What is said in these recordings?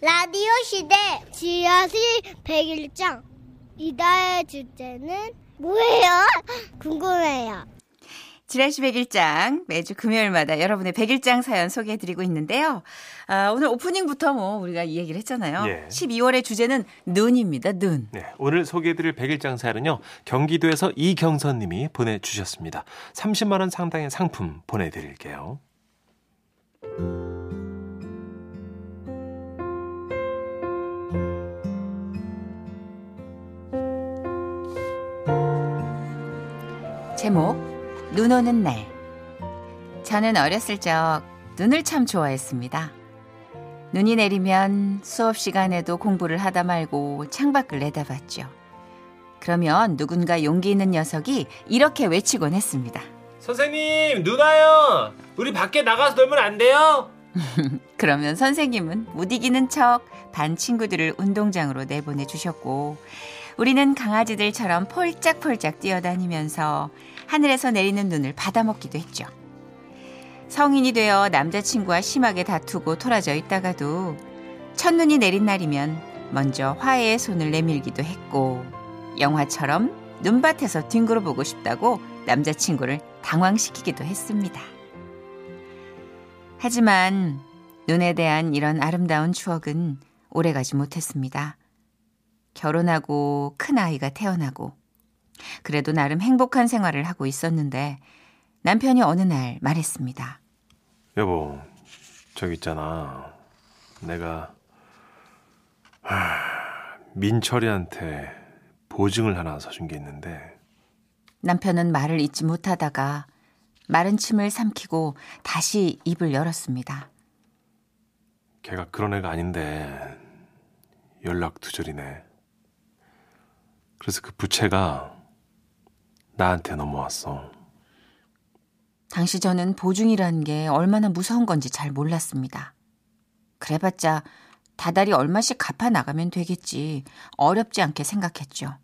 라디오 시대 지하실 101장 이다의 주제는 뭐예요? 궁금해요. 지라시 101장 매주 금요일마다 여러분의 101장 사연 소개해드리고 있는데요. 아, 오늘 오프닝부터 뭐 우리가 이 얘기를 했잖아요. 예. 12월의 주제는 눈입니다. 눈. 네, 오늘 소개해드릴 100일장 사연은요. 경기도에서 이경선 님이 보내주셨습니다. 30만 원 상당의 상품 보내드릴게요. 제목 눈 오는 날 저는 어렸을 적 눈을 참 좋아했습니다. 눈이 내리면 수업 시간에도 공부를 하다 말고 창밖을 내다봤죠. 그러면 누군가 용기 있는 녀석이 이렇게 외치곤 했습니다. 선생님, 누나요! 우리 밖에 나가서 놀면 안 돼요? 그러면 선생님은 못 이기는 척 반 친구들을 운동장으로 내보내 주셨고 우리는 강아지들처럼 폴짝폴짝 뛰어다니면서 하늘에서 내리는 눈을 받아먹기도 했죠. 성인이 되어 남자친구와 심하게 다투고 토라져 있다가도 첫눈이 내린 날이면 먼저 화해의 손을 내밀기도 했고 영화처럼 눈밭에서 뒹굴어 보고 싶다고 남자친구를 당황시키기도 했습니다. 하지만 눈에 대한 이런 아름다운 추억은 오래가지 못했습니다. 결혼하고 큰 아이가 태어나고 그래도 나름 행복한 생활을 하고 있었는데 남편이 어느 날 말했습니다. 여보, 저기 있잖아. 내가 하, 민철이한테 보증을 하나 사준 게 있는데 남편은 말을 잇지 못하다가 마른 침을 삼키고 다시 입을 열었습니다. 걔가 그런 애가 아닌데 연락 두절이네. 그래서 그 부채가 나한테 넘어왔어. 당시 저는 보증이라는 게 얼마나 무서운 건지 잘 몰랐습니다. 그래봤자 다달이 얼마씩 갚아 나가면 되겠지 어렵지 않게 생각했죠.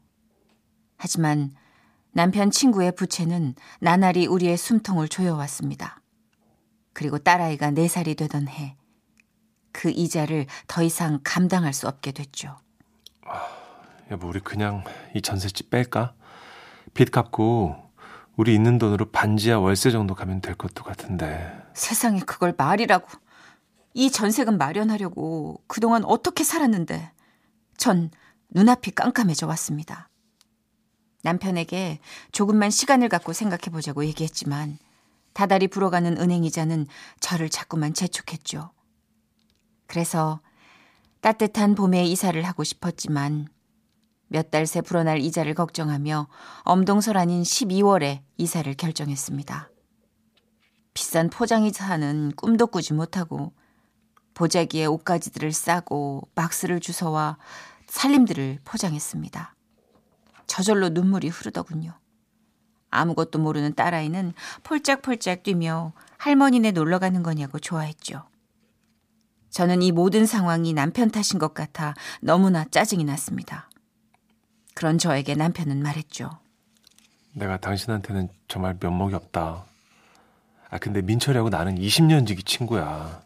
하지만 남편 친구의 부채는 나날이 우리의 숨통을 조여왔습니다. 그리고 딸아이가 4살이 되던 해, 그 이자를 더 이상 감당할 수 없게 됐죠. 여보, 우리 그냥 이 전셋집 뺄까? 빚 갚고 우리 있는 돈으로 반지하 월세 정도 가면 될 것도 같은데. 세상에 그걸 말이라고. 이 전세금 마련하려고 그동안 어떻게 살았는데 전 눈앞이 깜깜해져 왔습니다. 남편에게 조금만 시간을 갖고 생각해 보자고 얘기했지만 다달이 불어가는 은행 이자는 저를 자꾸만 재촉했죠. 그래서 따뜻한 봄에 이사를 하고 싶었지만 몇 달 새 불어날 이자를 걱정하며 엄동설 아닌 12월에 이사를 결정했습니다. 비싼 포장이사는 꿈도 꾸지 못하고 보자기에 옷가지들을 싸고 박스를 주워와 살림들을 포장했습니다. 저절로 눈물이 흐르더군요. 아무것도 모르는 딸아이는 폴짝폴짝 뛰며 할머니네 놀러 가는 거냐고 좋아했죠. 저는 이 모든 상황이 남편 탓인 것 같아 너무나 짜증이 났습니다. 그런 저에게 남편은 말했죠. 내가 당신한테는 정말 면목이 없다. 아, 근데 민철이하고 나는 20년 지기 친구야.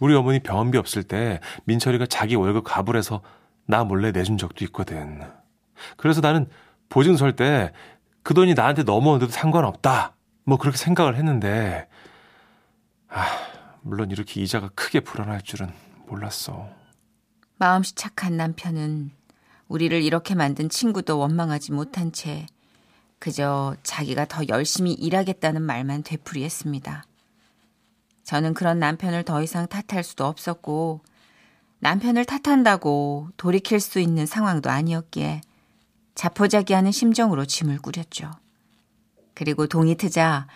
우리 어머니 병원비 없을 때 민철이가 자기 월급 가불해서 나 몰래 내준 적도 있거든. 그래서 나는 보증 설 때 그 돈이 나한테 넘어오는데도 상관없다. 뭐 그렇게 생각을 했는데, 아, 물론 이렇게 이자가 크게 불어날 줄은 몰랐어. 마음씨 착한 남편은 우리를 이렇게 만든 친구도 원망하지 못한 채 그저 자기가 더 열심히 일하겠다는 말만 되풀이했습니다. 저는 그런 남편을 더 이상 탓할 수도 없었고 남편을 탓한다고 돌이킬 수 있는 상황도 아니었기에 자포자기하는 심정으로 짐을 꾸렸죠. 그리고 동이 트자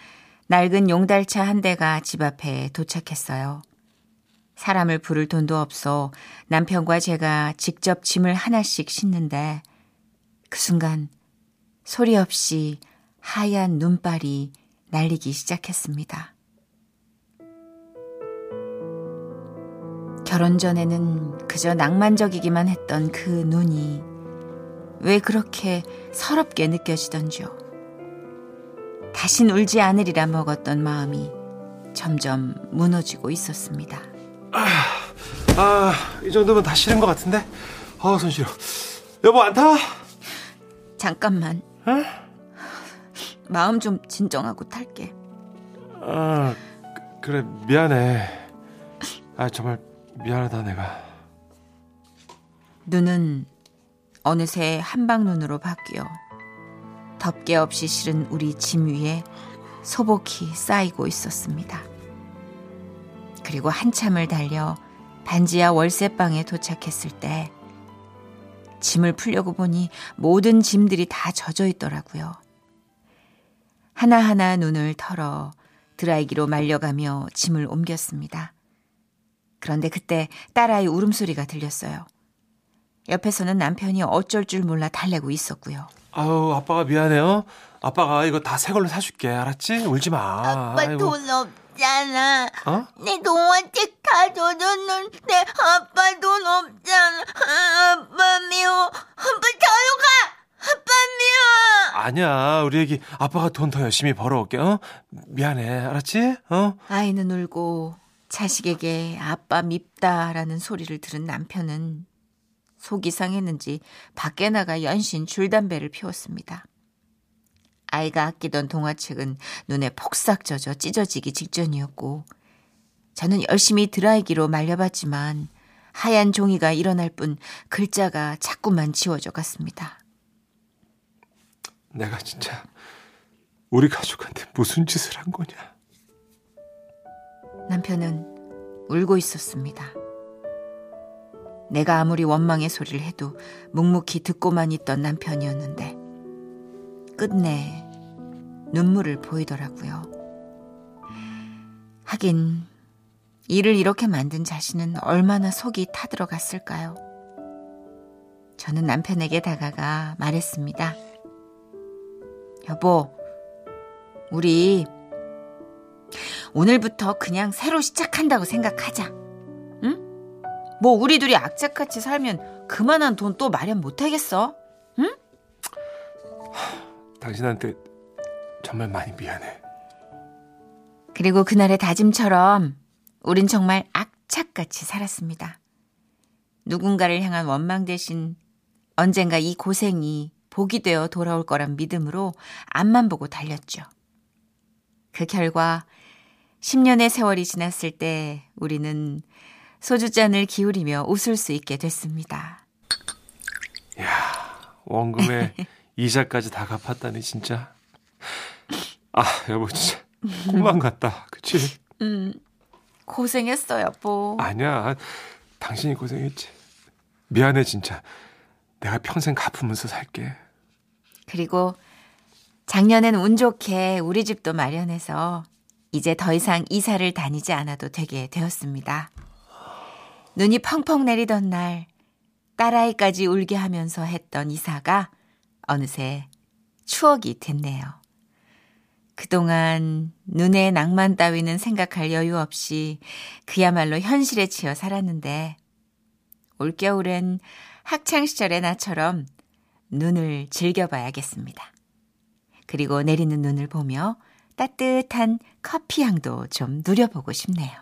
낡은 용달차 한 대가 집 앞에 도착했어요. 사람을 부를 돈도 없어 남편과 제가 직접 짐을 하나씩 싣는데 그 순간 소리 없이 하얀 눈발이 날리기 시작했습니다. 결혼 전에는 그저 낭만적이기만 했던 그 눈이 왜 그렇게 서럽게 느껴지던지요. 다신 울지 않으리라 먹었던 마음이 점점 무너지고 있었습니다. 아, 아, 이 정도면 다 싫은 것 같은데? 어, 손 시려. 여보, 안 타? 잠깐만. 어? 마음 좀 진정하고 탈게. 아, 그래, 미안해. 아, 정말 미안하다, 내가. 눈은 어느새 한방눈으로 바뀌어 덮개 없이 실은 우리 짐 위에 소복히 쌓이고 있었습니다. 그리고 한참을 달려 반지하 월세방에 도착했을 때 짐을 풀려고 보니 모든 짐들이 다 젖어 있더라고요. 하나하나 눈을 털어 드라이기로 말려가며 짐을 옮겼습니다. 그런데 그때 딸아이 울음소리가 들렸어요. 옆에서는 남편이 어쩔 줄 몰라 달래고 있었고요. 아우, 아빠가 미안해요. 아빠가 이거 다 새 걸로 사줄게. 알았지? 울지 마. 아빠 아이고. 돈 없 잖아. 어? 내 동화책 다 젖었는데 아빠 돈 없잖아. 아, 아빠 미워. 아빠 저로 가. 아빠 미워. 아니야. 우리 애기 아빠가 돈 더 열심히 벌어올게. 어? 미안해. 알았지? 어? 아이는 울고 자식에게 아빠 밉다라는 소리를 들은 남편은 속이 상했는지 밖에 나가 연신 줄담배를 피웠습니다. 아이가 아끼던 동화책은 눈에 폭삭 젖어 찢어지기 직전이었고 저는 열심히 드라이기로 말려봤지만 하얀 종이가 일어날 뿐 글자가 자꾸만 지워져 갔습니다. 내가 진짜 우리 가족한테 무슨 짓을 한 거냐? 남편은 울고 있었습니다. 내가 아무리 원망의 소리를 해도 묵묵히 듣고만 있던 남편이었는데 끝내 눈물을 보이더라고요. 하긴 일을 이렇게 만든 자신은 얼마나 속이 타들어갔을까요? 저는 남편에게 다가가 말했습니다. 여보, 우리 오늘부터 그냥 새로 시작한다고 생각하자. 응? 뭐 우리 둘이 악착같이 살면 그만한 돈 또 마련 못하겠어? 응? 당신한테 정말 많이 미안해. 그리고 그날의 다짐처럼 우린 정말 악착같이 살았습니다. 누군가를 향한 원망 대신 언젠가 이 고생이 복이 되어 돌아올 거란 믿음으로 앞만 보고 달렸죠. 그 결과 10년의 세월이 지났을 때 우리는 소주잔을 기울이며 웃을 수 있게 됐습니다. 원금에 이자까지 다 갚았다니 진짜. 아 여보 진짜 꿈만 같다. 그치? 음, 고생했어, 여보. 아니야. 당신이 고생했지. 미안해 진짜. 내가 평생 갚으면서 살게. 그리고 작년엔 운 좋게 우리 집도 마련해서 이제 더 이상 이사를 다니지 않아도 되게 되었습니다. 눈이 펑펑 내리던 날 딸아이까지 울게 하면서 했던 이사가 어느새 추억이 됐네요. 그동안 눈의 낭만 따위는 생각할 여유 없이 그야말로 현실에 치여 살았는데 올겨울엔 학창시절의 나처럼 눈을 즐겨봐야겠습니다. 그리고 내리는 눈을 보며 따뜻한 커피 향도 좀 누려보고 싶네요.